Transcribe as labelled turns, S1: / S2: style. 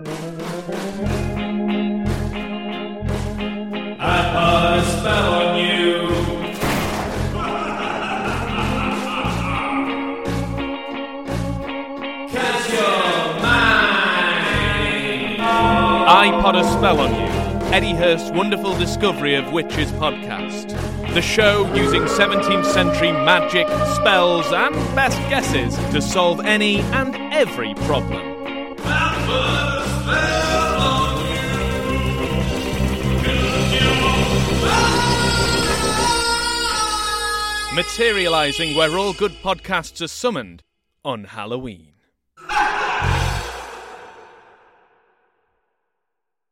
S1: I put a spell on you. Cast your mind.
S2: I Pod a Spell on You, Edy Hurst's wonderful discovery of witches podcast. The show using 17th century magic, spells, and best guesses to solve any and every problem. Materializing where all good podcasts are summoned on Halloween.